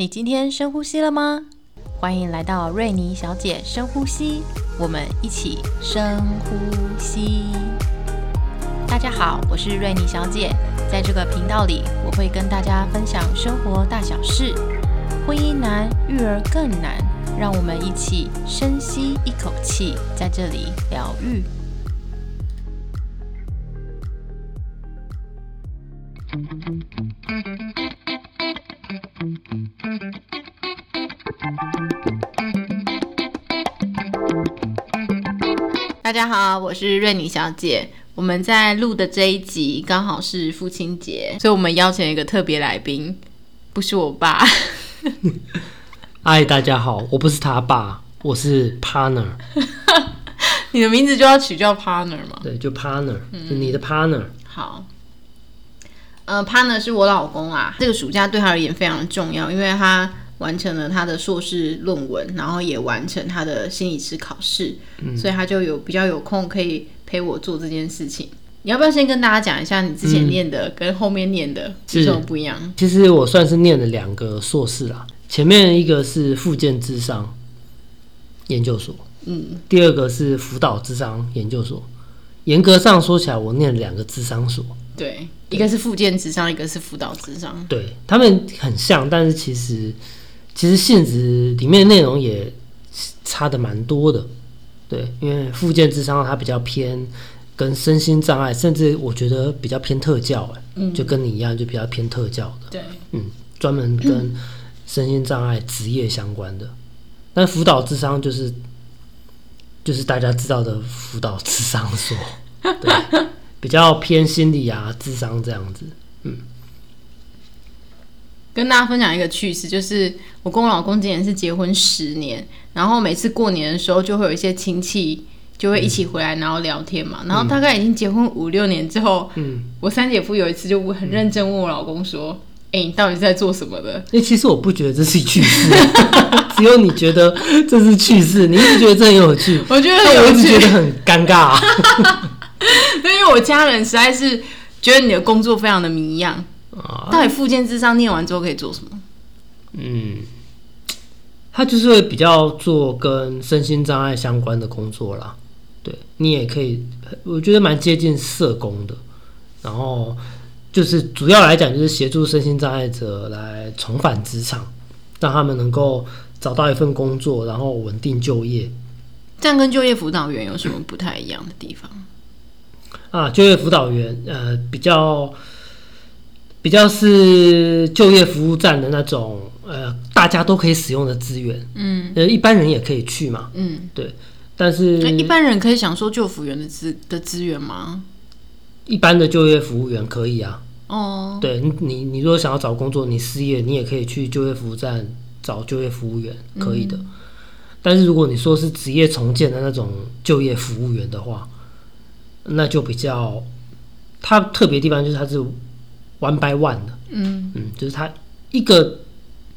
你今天深呼吸了吗？欢迎来到瑞妮小姐深呼吸，我们一起深呼吸。大家好，我是瑞妮小姐，在这个频道里，我会跟大家分享生活大小事。婚姻难，育儿更难，让我们一起深吸一口气，在这里疗愈。家好，我是瑞妮小姐。我们在录的这一集刚好是父亲节，所以我们邀请了一个特别来宾，不是我爸。嗨，大家好，我不是他爸，我是 partner。你的名字就要取叫 partner 吗？对，就 partner，就你的 partner。好，呃，partner 是我老公啊。这个暑假对他而言非常重要，因为他完成了他的硕士论文，然后也完成他的心理师考试，所以他就有比较有空可以陪我做这件事情。你要不要先跟大家讲一下你之前念的跟后面念的有什么不一样？其实我算是念了两个硕士啦，前面一个是复健智商研究所，嗯，第二个是辅导智商研究所。严格上说起来，我念了两个智商所，对，一个是复健智商，一个是辅导智商。对他们很像，但是其实其实性质里面内容也差的蛮多的。对，因为复健智商它比较偏跟身心障碍，甚至我觉得比较偏特教，哎、嗯就跟你一样，就比较偏特教的，对，嗯，专门跟身心障碍职业相关的。但辅导智商就是就是大家知道的辅导智商所，对，比较偏心理啊、智商这样子。跟大家分享一个趣事，就是我跟我老公今年是结婚十年，然后每次过年的时候就会有一些亲戚就会一起回来，然后聊天嘛。然后大概已经结婚五六年之后，嗯，我三姐夫有一次就很认真问我老公说：“哎、你到底是在做什么的因为其实我不觉得这是趣事，只有你觉得这是趣事，你一直觉得这很有趣？”，我觉得很有趣我一直觉，得很尴尬、啊因为我家人实在是觉得你的工作非常的迷样。啊。到底复健智商念完之后可以做什么？嗯，他就是会比较做跟身心障碍相关的工作啦。对你也可以，我觉得蛮接近社工的。然后就是主要来讲，就是协助身心障碍者来重返职场，让他们能够找到一份工作，然后稳定就业。这样跟就业辅导员有什么不太一样的地方？啊，就业辅导员，呃，比较比较是就业服务站的那种，呃，大家都可以使用的资源，嗯。呃，一般人也可以去嘛，嗯，对但是那一般人可以享受救服员的资的资源吗？一般的就业服务员可以啊，哦，对你你你如果想要找工作，你失业，你也可以去就业服务站找就业服务员，可以的。但是如果你说是职业重建的那种就业服务员的话，那就比较，它特别地方就是它是 one by one 的。嗯嗯，就是他一个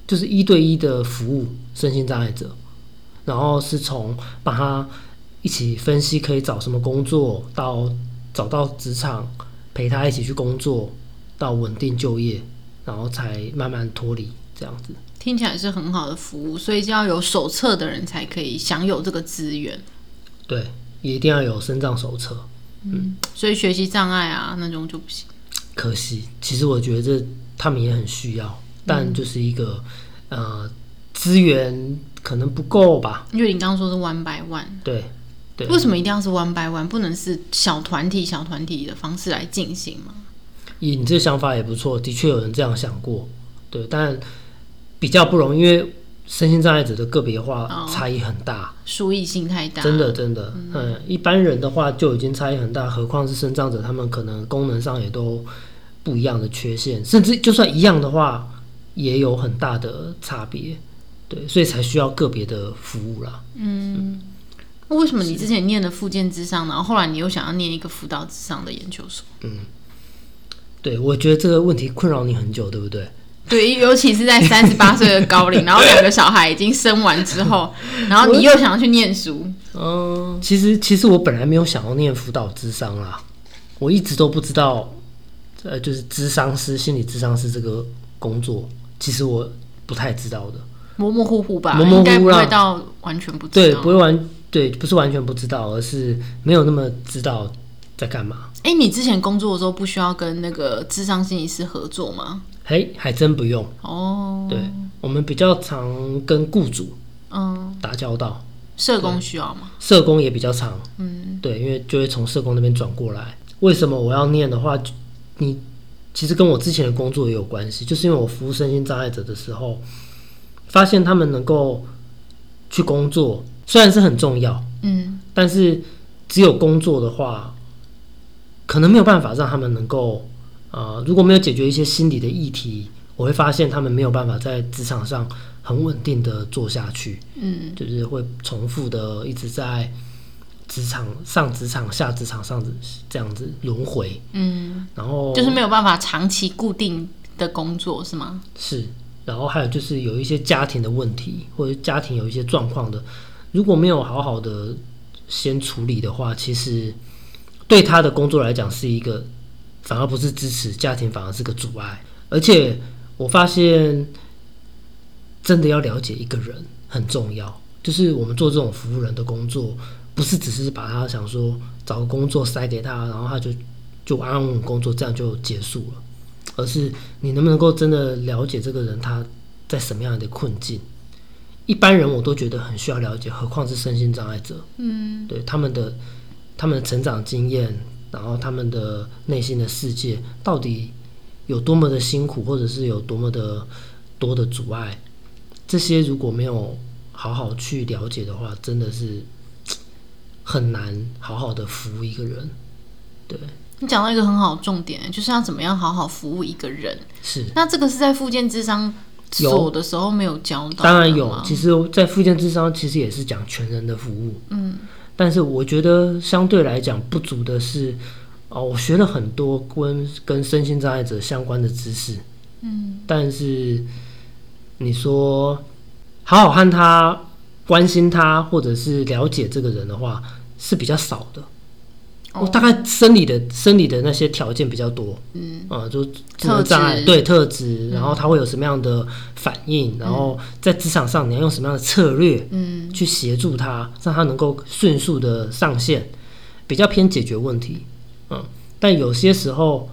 就是一对一的服务身心障碍者，然后是从帮他一起分析可以找什么工作，到找到职场，陪他一起去工作，到稳定就业，然后才慢慢脱离这样子。听起来是很好的服务，所以就要有手册的人才可以享有这个资源。对，也一定要有身障手册。嗯所以学习障碍啊那种就不行。可惜，其实我觉得这他们也很需要，但就是一个、呃资源可能不够吧。因为你刚刚说是 one by one，对，对。为什么一定要是 one by one，不能是小团体小团体的方式来进行吗？以你这想法也不错，的确有人这样想过，对，但比较不容易，因为身心障碍者的个别化哦。差异很大，输异性太大，真的真的，嗯一般人的话就已经差异很大，何况是身障者，他们可能功能上也都不一样的缺陷，甚至就算一样的话，也有很大的差别，对，所以才需要个别的服务啦。嗯那为什么你之前念的附件之上，然后后来你又想要念一个辅导智商的研究所？嗯对，我觉得这个问题困扰你很久，对不对？对，尤其是在三十八岁的高龄，然后两个小孩已经生完之后，然后你又想要去念书，嗯，其实其实我本来没有想要念辅导智商啦，我一直都不知道，呃，就是智商师、心理智商师这个工作，其实我不不太知道的。模模糊糊吧，模模糊糊应该不会到完全不知对，道。不会完，对，不是完全不知道，而是没有那么知道在干嘛。哎、你之前工作的时候不需要跟那个智商心理师合作吗？嘿，还真不用。哦，对，我们比较常跟雇主嗯，打交道，社工需要吗？社工也比较常。嗯，对，因为就会从社工那边转过来。为什么我要念的话，就你其实跟我之前的工作也有关系，就是因为我服务身心障碍者的时候，发现他们能够去工作，虽然是很重要，嗯，但是只有工作的话，可能没有办法让他们能够，呃，如果没有解决一些心理的议题，我会发现他们没有办法在职场上很稳定的做下去。嗯，就是会重复的一直在职场上职场下职场上这样子轮回，嗯，然后就是没有办法长期固定的工作是吗？是，然后还有就是有一些家庭的问题，或者家庭有一些状况的，如果没有好好的先处理的话，其实对他的工作来讲是一个反而不是支持，家庭反而是个阻碍。而且我发现，真的要了解一个人很重要，就是我们做这种服务人的工作，不是只是把他想说找个工作塞给他，然后他就就安安稳稳工作，这样就结束了。而是你能不能够真的了解这个人他在什么样的困境？一般人我都觉得很需要了解，何况是身心障碍者。嗯，对他们的他们的成长经验，然后他们的内心的世界到底有多么的辛苦，或者是有多么的多的阻碍，这些如果没有好好去了解的话，真的是很难好好的服务一个人。对，你讲到一个很好的重点，就是要怎么样好好服务一个人。是。那这个是在附件智商有。的时候没有教到，当然有，其实，在附件智商其实也是讲全人的服务，嗯，但是我觉得相对来讲不足的是，哦，我学了很多跟跟身心障碍者相关的知识，嗯，但是你说好好和他关心他，或者是了解这个人的话，是比较少的。我、哦。大概生理的生理的那些条件比较多，嗯，啊、就智特能障碍对特质，然后他会有什么样的反应，然后在职场上你要用什么样的策略，嗯，去协助他，让他能够迅速的上线，比较偏解决问题，嗯，但有些时候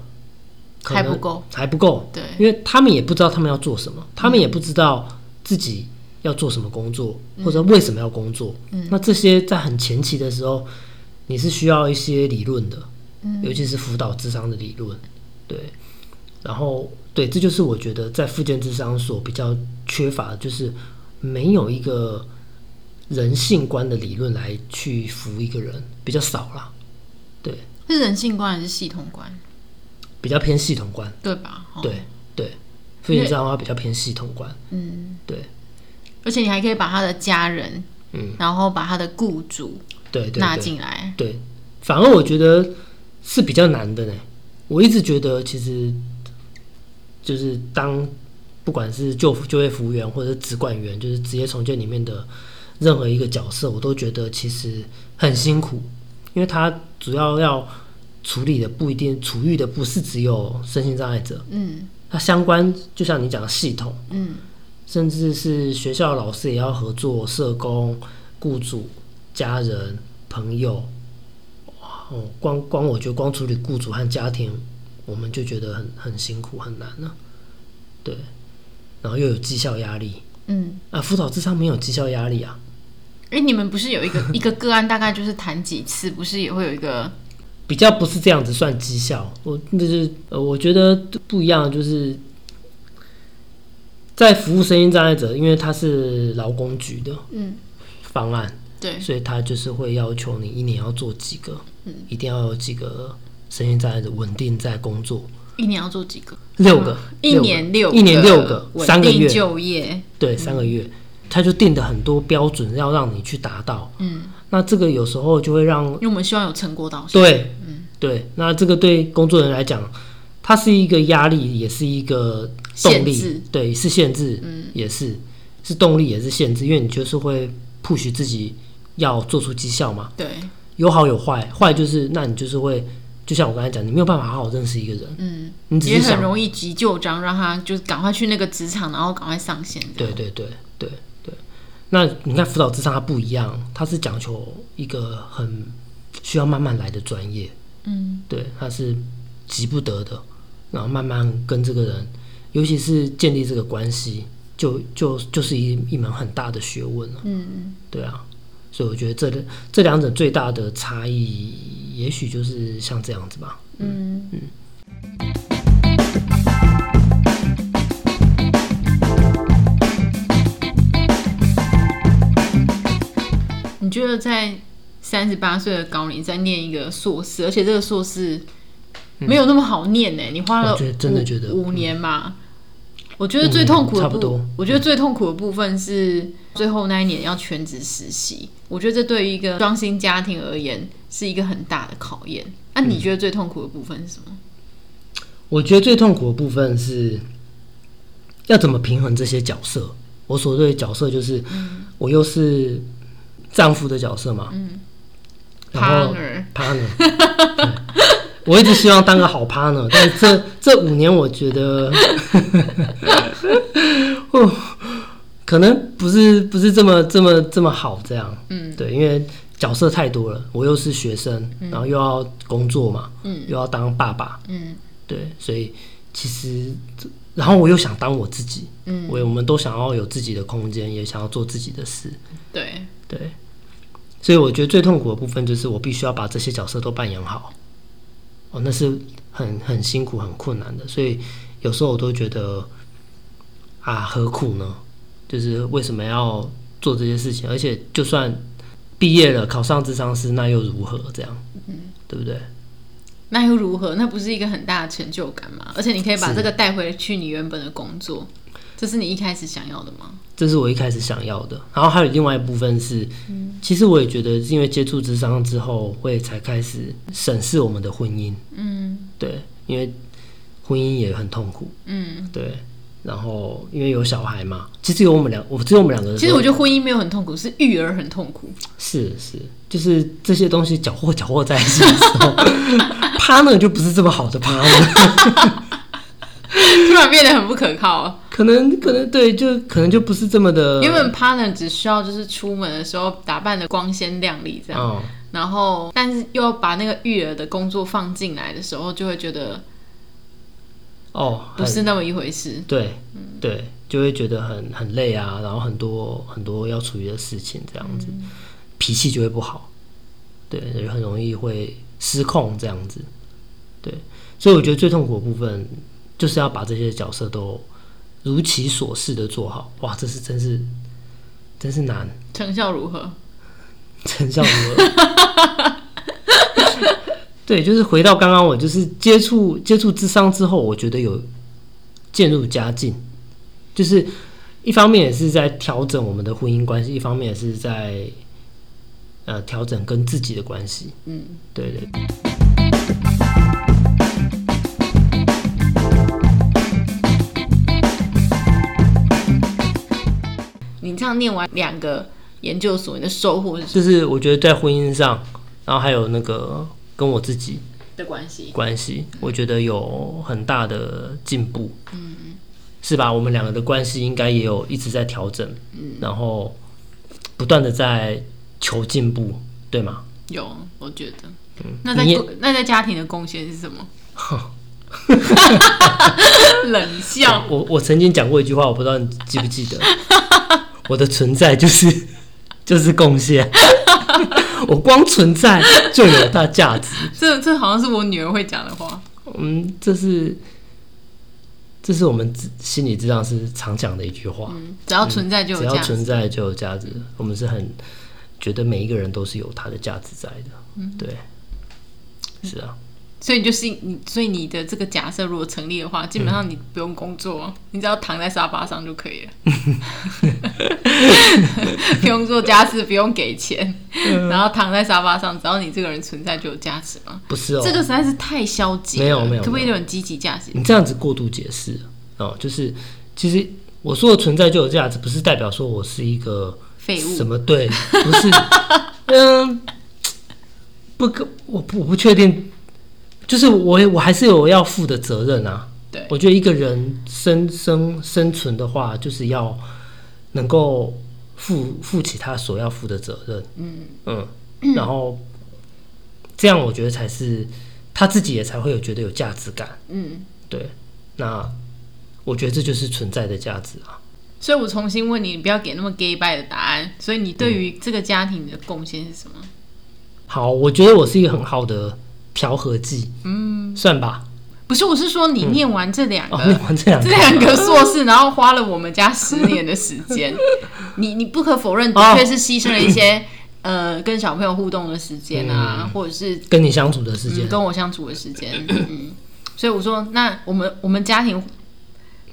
可能还不够，还不够，对，因为他们也不知道他们要做什么，他们也不知道自己要做什么工作，或者为什么要工作，嗯。那这些在很前期的时候，你是需要一些理论的，嗯。尤其是辅导智商的理论，对，然后对，这就是我觉得在复健智商所比较缺乏的，就是没有一个人性观的理论来去服一个人，比较少啦，对，是人性观还是系统观？比较偏系统观，对吧？哦，对。对，复健智商的话比较偏系统观，嗯，对，而且你还可以把他的家人，嗯，然后把他的雇主纳对对。对进来，对，反而我觉得是比较难的呢。我一直觉得其实就是当不管是就就业服务员或者是职管员，就是职业重建里面的任何一个角色，我都觉得其实很辛苦，因为他主要要处理的不一定处遇的不是只有身心障碍者，嗯。他相关就像你讲的系统，嗯甚至是学校老师也要合作，社工、雇主、家人、朋友，哇哦，光光我觉得光处理雇主和家庭，我们就觉得很很辛苦很难了，对，然后又有绩效压力。嗯。啊，辅导智商没有绩效压力啊，哎，你们不是有一个 一个个案，大概就是谈几次，不是也会有一个？比较不是这样子算绩效，我那就是呃，我觉得不一样，就是在服务身心障碍者，因为他是劳工局的嗯。方案。对。所以他就是会要求你一年要做几个，嗯。一定要有几个身心障碍者稳定在工作，一年要做几个？六个，一年六一年六个，三个月，就业，对，三个月，他就定的很多标准要让你去达到，嗯，那这个有时候就会让因为我们希望有成果导向，对，嗯。对，那这个对工作人员来讲，它是一个压力，也是一个动力对，是限制，嗯。也是是动力，也是限制，因为你就是会 push 自己要做出绩效嘛。对，有好有坏，坏就是那你就是会就像我刚才讲，你没有办法好好认识一个人，嗯，你只是很容易急就章，让他就是赶快去那个职场，然后赶快上线。对对对对对。那你看辅导智商它不一样，它是讲求一个很需要慢慢来的专业，嗯。对，它是急不得的，然后慢慢跟这个人，尤其是建立这个关系，就就就是一一门很大的学问了。嗯对啊，所以我觉得这这两者最大的差异，也许就是像这样子吧。嗯嗯你觉得在三十八岁的高龄在念一个硕士，而且这个硕士没有那么好念呢、你花了我觉得真的五觉得五年嘛。我觉得最痛苦的差不多，我觉得最痛苦的部分是最后那一年要全职实习。我觉得这对于一个双薪家庭而言是一个很大的考验。那、嗯你觉得最痛苦的部分是什么？我觉得最痛苦的部分是要怎么平衡这些角色。我所谓的角色就是，我又是丈夫的角色嘛，嗯然后 partner partner，对我一直希望当个好 partner，但是这 这五年我觉得，哦，可能不是不是这么这么这么好这样，嗯。对，因为角色太多了，我又是学生，然后又要工作嘛，嗯。又要当爸爸，嗯。对，所以其实，然后我又想当我自己，嗯，我我们都想要有自己的空间，也想要做自己的事，对，对，所以我觉得最痛苦的部分就是我必须要把这些角色都扮演好，哦，那是很很辛苦、很困难的，所以有时候我都觉得啊，何苦呢？就是为什么要做这些事情？而且就算毕业了，考上智商师，那又如何？这样，对不对？那又如何？那不是一个很大的成就感吗？而且你可以把这个带回去你原本的工作，这是你一开始想要的吗？这是我一开始想要的。然后还有另外一部分是，其实我也觉得是因为接触智商之后，会才开始审视我们的婚姻。嗯对，因为婚姻也很痛苦。嗯，对，然后因为有小孩嘛，其实有我们两，我只有我们两个人。其实我觉得婚姻没有很痛苦，是育儿很痛苦。是是，就是这些东西搅和搅和在一起的时候，partner 就不是这么好的 partner，突然变得很不可靠。可能可能对，就可能就不是这么的。原本 partner 只需要就是出门的时候打扮的光鲜亮丽这样，嗯，然后但是又要把那个育儿的工作放进来的时候，就会觉得哦，不是那么一回事。对，对，就会觉得很很累啊，然后很多很多要处理的事情，这样子，脾气就会不好，对，也很容易会失控这样子，对，所以我觉得最痛苦的部分就是要把这些角色都如其所示的做好，哇，这是真是真是难，成效如何？成效如何？对，就是回到刚刚我就是接触接触智商之后，我觉得有渐入佳境，就是一方面也是在调整我们的婚姻关系，一方面也是在呃调整跟自己的关系。嗯，对对。你这样念完两个研究所，你的收获是什就是我觉得在婚姻上，然后还有那个跟我自己的关系？关系，我觉得有很大的进步，嗯，是吧？我们两个的关系应该也有一直在调整，嗯，然后不断的在求进步，对吗？有，我觉得。那在那在家庭的贡献是什么？冷笑。我我曾经讲过一句话，我不知道你记不记得，我的存在就是 就是贡献，我光存在就有它价值，这这好像是我女儿会讲的话。嗯，这是这是我们心理治疗师常讲的一句话，嗯，只要存在就只要有价值。存在就有价值。我们是很觉得每一个人都是有他的价值在的，嗯。对，是啊，所以你就是你，所以你的这个假设如果成立的话，基本上你不用工作，你只要躺在沙发上就可以了，不用做家事，不用给钱，嗯。然后躺在沙发上，只要你这个人存在就有价值吗？不是哦，这个实在是太消极，没有没有可不可以没有点积极价值？你这样子过度解释哦，就是其实我说的存在就有价值，不是代表说我是一个废物。什么对，不是，嗯，不可，我不我不确定就是我我还是有要负的责任啊。对我觉得一个人生生生存的话，就是要能够负负起他所要负的责任。嗯嗯，然后这样我觉得才是他自己也才会有觉得有价值感。嗯，对，那我觉得这就是存在的价值啊。所以我重新问你，你不要给那么 gay bye 的答案。所以你对于这个家庭的贡献是什么？好，我觉得我是一个很好的调和剂，嗯，算吧。不是，我是说你念完这两个，哦，念完这两个。这个，两个硕士，然后花了我们家十年的时间，你你不可否认，的哦确是牺牲了一些、呃跟小朋友互动的时间啊，或者是跟你相处的时间。嗯，跟我相处的时间，嗯，所以我说，那我们我们家庭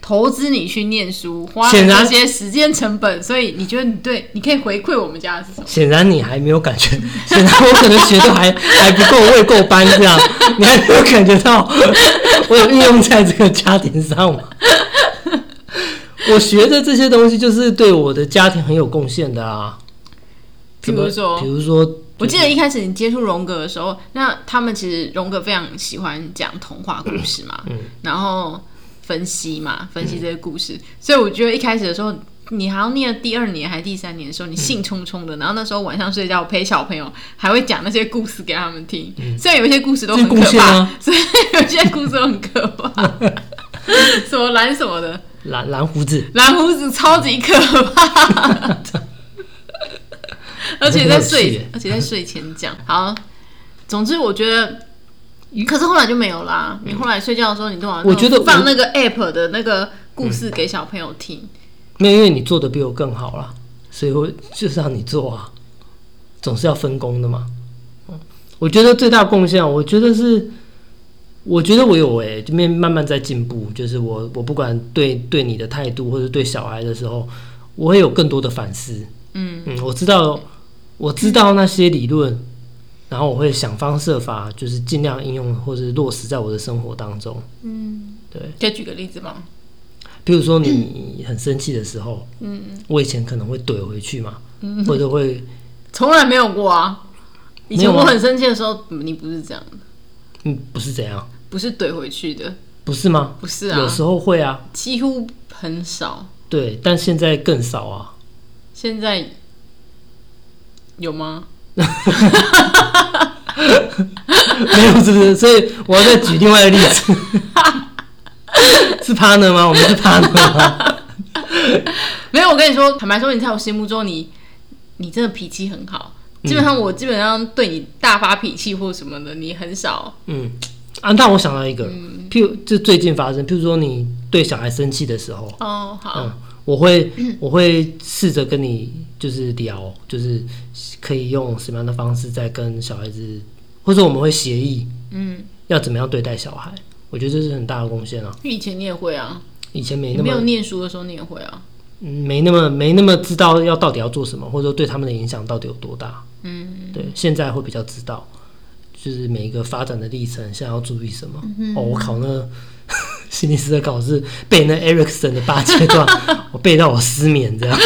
投资你去念书，花这些时间成本，所以你觉得你对你可以回馈我们家的是什么？显然你还没有感觉，显然我可能学的还 还不够未够班这样，你还没有感觉到 我有运用在这个家庭上吗？我学的这些东西就是对我的家庭很有贡献的啊。比如说比如说，我记得一开始你接触荣格的时候，那他们其实荣格非常喜欢讲童话故事嘛，嗯然后分析嘛，分析这些故事，所以我觉得一开始的时候。你好像念了第二年还是第三年的时候，你兴冲冲的，然后那时候晚上睡觉陪小朋友，还会讲那些故事给他们听。虽然有一些故事都很可怕啊，所以有些故事都很可怕，什么蓝什么的，蓝蓝胡子，蓝胡子超级可怕，而且在睡，而且在睡前讲。好，总之我觉得，可是后来就没有啦。你后来睡觉的时候，你都我觉得放那个 app 的那个故事给小朋友听。没有，因为你做的比我更好啦，所以我就是让你做啊，总是要分工的嘛。嗯我觉得最大贡献，我觉得是，我觉得我有诶、这边慢慢在进步。就是我，我不管对对你的态度，或者对小孩的时候，我会有更多的反思。嗯嗯，我知道，我知道那些理论，然后我会想方设法，就是尽量应用或是落实在我的生活当中。嗯，对。可以举个例子吗？比如说你很生气的时候，嗯，我以前可能会怼回去嘛，或者会，从来没有过啊。以前我很生气的时候，你不是这样的，嗯，不是怎样，不是怼回去的，不是吗？不是啊，有时候会啊，几乎很少。对，但现在更少啊。现在有吗？没有，是不是？所以我要再举另外一个例子，是 partner 吗？我们是 partner 吗？没有，我跟你说，坦白说，你在我心目中，你你真的脾气很好。基本上，我基本上对你大发脾气或什么的，你很少。嗯，啊，那我想到一个，譬如就最近发生，譬如说你对小孩生气的时候，哦，好，嗯，我会我会试着跟你就是聊，就是可以用什么样的方式在跟小孩子，或者我们会协议，嗯，要怎么样对待小孩。我觉得这是很大的贡献啊。以前你也会啊，以前没那么没有念书的时候你也会啊。嗯没那么没那么知道要到底要做什么，或者说对他们的影响到底有多大。嗯，对，现在会比较知道，就是每一个发展的历程，现在要注意什么。嗯哦，我考那个 心理师的考试，背那 Erickson 的八阶段，我背到我失眠这样。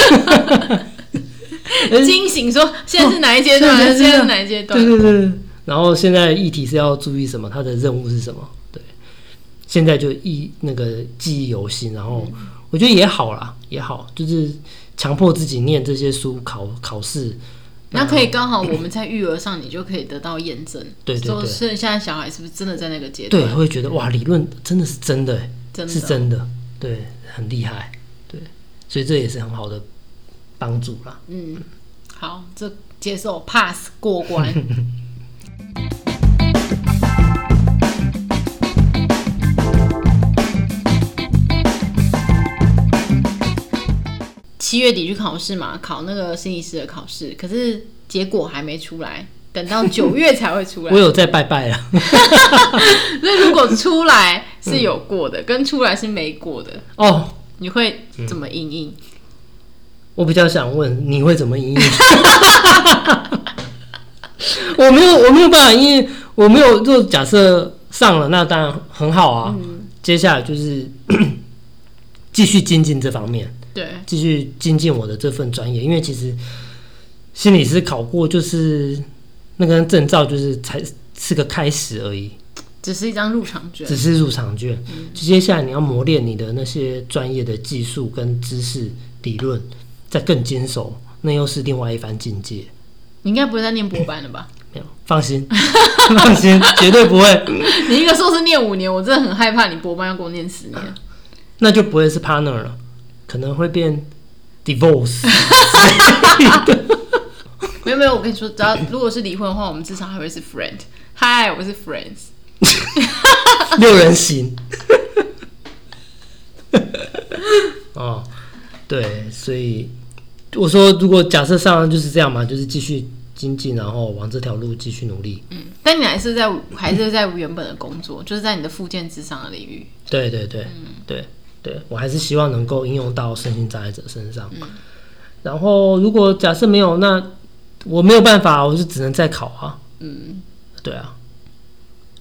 惊醒说 现在是哪一阶段？现在是现在是哪一阶段？对对对，然后现在议题是要注意什么，他的任务是什么？对，现在就忆那个记忆犹新，然后我觉得也好啦，也好，就是强迫自己念这些书，考考试。那可以刚好我们在育儿上，你就可以得到验证。对对对。说是现在小孩是不是真的在那个阶段？对，会觉得哇，理论真的是真的欸，真的。是真的，对，很厉害，对，所以这也是很好的帮助啦。嗯，好，这接受 pass 过关。七月底去考试嘛，考那个心理师的考试，可是结果还没出来，等到九月才会出来 我。有在拜拜啊，所以如果出来是有过的，跟出来是没过的，哦，你会怎么应应？我比较想问你会怎么应对？我没有，我没有办法，因为我没有。就假设上了，那当然很好啊。接下来就是 继续精进这方面，对，继续精进我的这份专业。因为其实心理师考过，就是那个证照，就是才是个开始而已。只是一张入场券只。是入场券。接下来你要磨练你的那些专业的技术跟知识理论，再更坚守，那又是另外一番境界。你应该不会再念博班了吧？没有，放心，放心，绝对不会，你一个硕士念五年，我真的很害怕你博班要给我念十年。那就不会是 partner 了，可能会变 divorce。没有没有，我跟你说，只要如果是离婚的话，我们至少还会是 friend。嗨，我是 friends。六人行。哦，对，所以我说，如果假设上就是这样嘛，就是继续精进，然后往这条路继续努力。嗯，但你还是在还是在原本的工作，就是在你的附件之上的领域。对对对，对对，我还是希望能够应用到身心障碍者身上。然后，如果假设没有，那我没有办法，我就只能再考啊。嗯，对啊，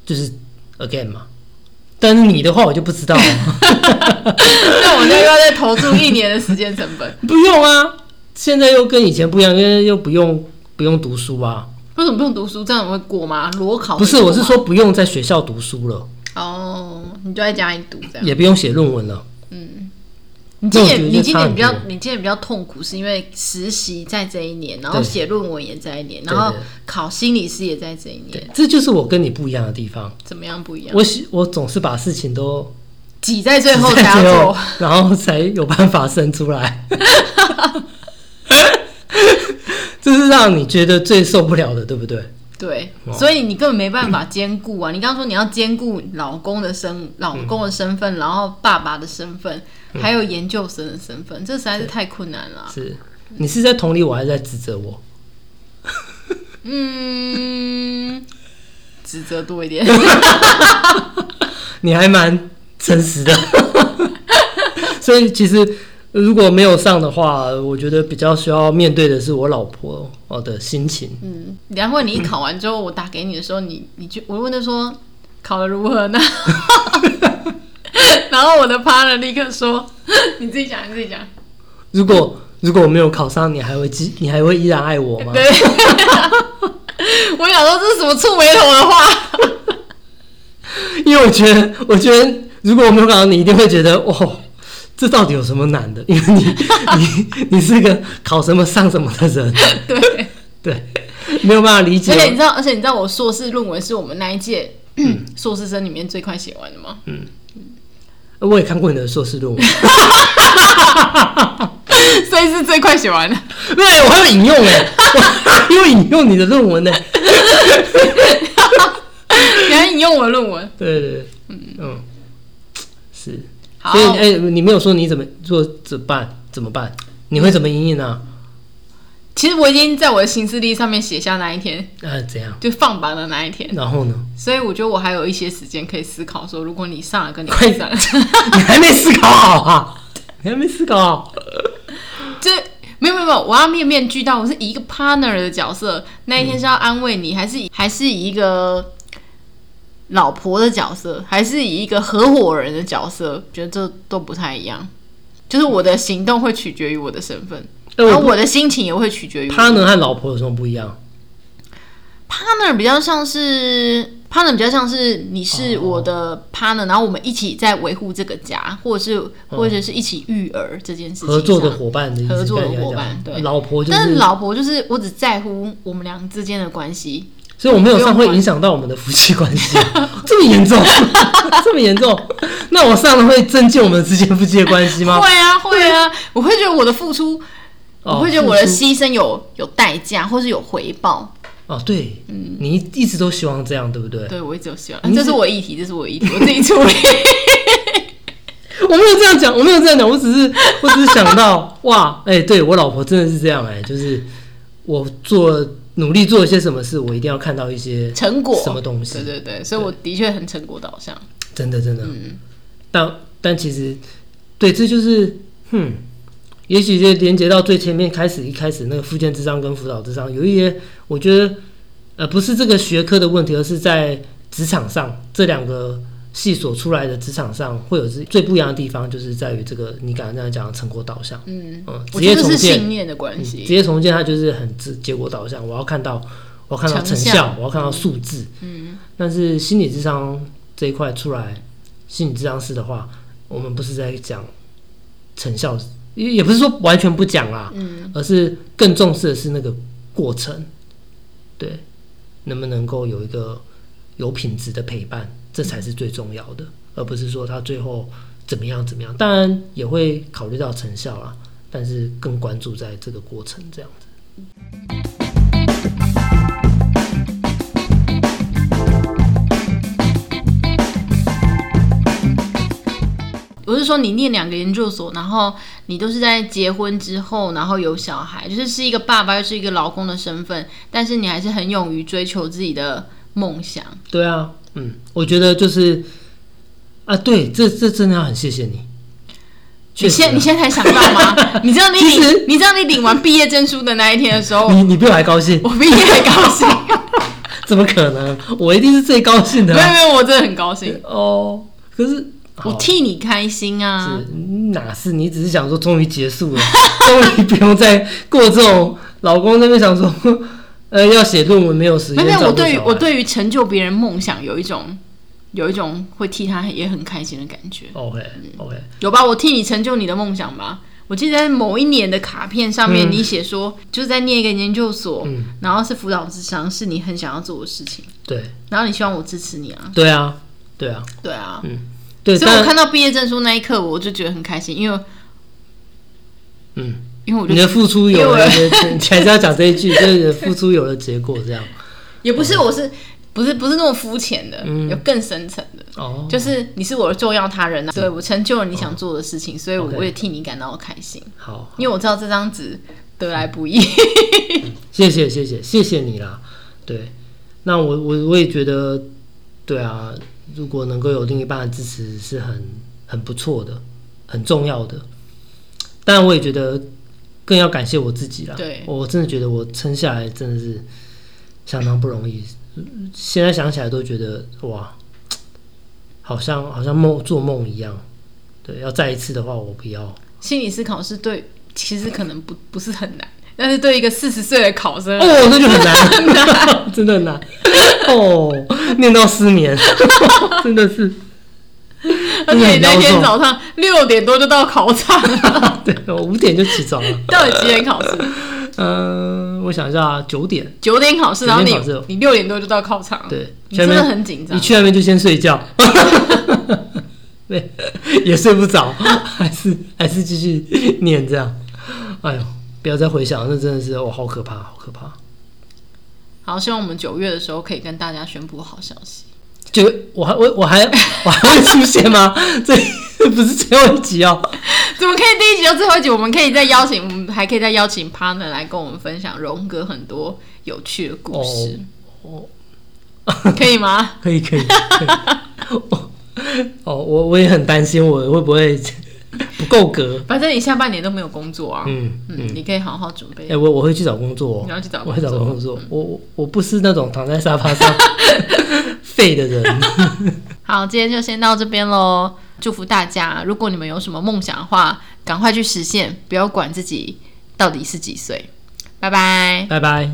就是 again 嘛。但是你的话，我就不知道了。那我就要再投注一年的时间成本。不用啊，现在又跟以前不一样，因为又不用不用读书啊。为什么不用读书？这样我会过吗？裸考不是，我是说不用在学校读书了，哦，你就在家里读这样。也不用写论文了。嗯你今年你今年比较你今年比较痛苦，是因为实习在这一年，然后对写论文也在一年，然后考心理师也在这一年，，这就是我跟你不一样的地方。怎么样不一样？我喜我总是把事情都挤在最后才要做，，然后才有办法生出来。这是让你觉得最受不了的，对不对？对，哦所以你根本没办法兼顾啊！你刚刚说你要兼顾老公的身、老公的身份，然后爸爸的身份，嗯还有研究生的身份，这实在是太困难了啊。是你是在同理我，还是在指责我？嗯，指责多一点。你还蛮诚实的，所以其实如果没有上的话，我觉得比较需要面对的是我老婆哦的心情。嗯，然后你一考完之后，我打给你的时候，你你就我问他说考的如何呢？然后我的 partner 立刻说：“ 你自己讲，你自己讲。如果如果我没有考上，你还会继你还会依然爱我”吗？对，我想说这是什么触眉头的话？因为我觉得，我觉得如果我没有考上，你一定会觉得哦，这到底有什么难的？因为你你你是个考什么上什么的人，对，对，没有办法理解而且你知道，而且你知道我硕士论文是我们那一届 硕士生里面最快写完的吗？嗯我也看过你的硕士论文，所以是最快写完的。对我还有引用哎，我还有引用你的论文呢。你还引用我的论文？对对对，嗯是。好所以哎、你没有说你怎么做怎么办？怎么办？你会怎么应应呢？其实我已经在我的行事历上面写下那一天，呃，怎样？就放榜的那一天。然后呢？所以我觉得我还有一些时间可以思考，说如果你上了跟你快不上，你还没思考好啊？你还没思考好？这没有没有没有，我要面面俱到，我是以一个 partner 的角色，那一天是要安慰你，还是以还是以一个老婆的角色，还是以一个合伙人的角色？觉得这都不太一样。就是我的行动会取决于我的身份，然后我的心情也会取决于我他呢和老婆有什么不一样？partner 比较像是 partner 比较像是你是我的 partner，、然后我们一起在维护这个家，或者是或者是一起育儿这件事情合作的伙伴的伙伴对老婆就是，老婆就是我只在乎我们俩之间的关系，所以我没有上会影响到我们的夫妻关系，这么严重，这么严重？那我上了会增进我们之间夫妻的关系吗？会啊会啊，我会觉得我的付出，哦我会觉得我的牺牲有有代价，或是有回报。哦，对，你一直都希望这样，对不对？对我一直有希望，你这是我议题，这是我议题，我自己处理。我没有这样讲，我没有这样讲，我只是我只是想到，哇，哎、对我老婆真的是这样、哎，就是我做努力做一些什么事，我一定要看到一些成果。什么东西。对对对，所以我的确很成果导向。真的真的，但但其实，对，这就是，哼，也许就连接到最前面开始一开始那个附件智商跟辅导智商，有一些我觉得，呃，不是这个学科的问题，而是在职场上这两个系所出来的职场上会有最最不一样的地方，就是在于这个你刚刚这样讲的成果导向，嗯，嗯，职业重建信念的关嗯系。职业重建它就是很结结果导向，我要看到我要看到成效，我要看到数字。嗯，但是心理智商这一块出来，心理智商师的话，我们不是在讲成效，也也不是说完全不讲啦，嗯，而是更重视的是那个过程，对，能不能够有一个有品质的陪伴，这才是最重要的，而不是说他最后怎么样怎么样。当然也会考虑到成效啦，但是更关注在这个过程这样子。我是说，你念两个研究所，然后你都是在结婚之后，然后有小孩，就是是一个爸爸又是一个老公的身份，但是你还是很勇于追求自己的梦想。对啊，嗯，我觉得就是啊，对，这这真的要很谢谢你。你现你现在才想到吗？你知道你领你知道你领完毕业证书的那一天的时候，你你比我还高兴，我比你还高兴。怎么可能？我一定是最高兴的啊、没有没有，我真的很高兴，哦。可是我替你开心啊！是哪是？你只是想说终于结束了，终于不用再过这种老公那边想说，呃，要写论文没有时间没有，我对于我对于成就别人梦想有一种有一种会替他也很开心的感觉。OK OK，有吧？我替你成就你的梦想吧。我记得在某一年的卡片上面，嗯。你写说就是在念一个研究所，嗯。然后是辅导智商，是你很想要做的事情，对。然后你希望我支持你啊。对啊对啊。对啊，嗯对，所以我看到毕业证书那一刻，我就觉得很开心，因为嗯，因为我就你的付出有了，你还是要讲这一句，就是你的付出有了结果，这样。也不是我是不是不是那么肤浅的，有更深层的。哦，就是你是我的重要他人啊，对我成就了你想做的事情，所以我我也替你感到开心，好，因为我知道这张纸得来不易。谢谢谢谢谢谢你啦，对，那我我我也觉得，对啊，如果能够有另一半的支持是很很不错的，很重要的。当然，我也觉得更要感谢我自己啦。对我真的觉得我撑下来真的是相当不容易。现在想起来都觉得哇，好像好像梦做梦一样。对，要再一次的话，我不要。心理思考是对，其实可能不不是很难，但是对一个四十岁的考生，哦，那就很难，真的很难。哦，念到失眠，真的是。而且你那天早上六点多就到考场了，对，我五点就起床了。到底几点考试？嗯、我想一下，九点。九点考试，然后你你六点多就到考场了，对，你真的很紧张你。去那边就先睡觉，对，也睡不着，还是还是继续念这样。哎呦，不要再回想，那真的是哦，好可怕，好可怕。好，希望我们九月的时候可以跟大家宣布好消息。就我还我我还我还会出现吗？这不是最后一集哦。怎么可以第一集到最后一集？我们可以再邀请，我们还可以再邀请 partner 来跟我们分享荣哥很多有趣的故事，哦，可以吗？可以可以。可以 哦，哦我我也很担心我会不会不够格。反正你下半年都没有工作啊，嗯嗯，你可以好好准备哎、。我我会去找工作、哦，你要去找我会找工作工作。我我我不是那种躺在沙发上 废的人。好，今天就先到这边喽。祝福大家，如果你们有什么梦想的话，赶快去实现，不要管自己到底是几岁。拜拜。拜拜。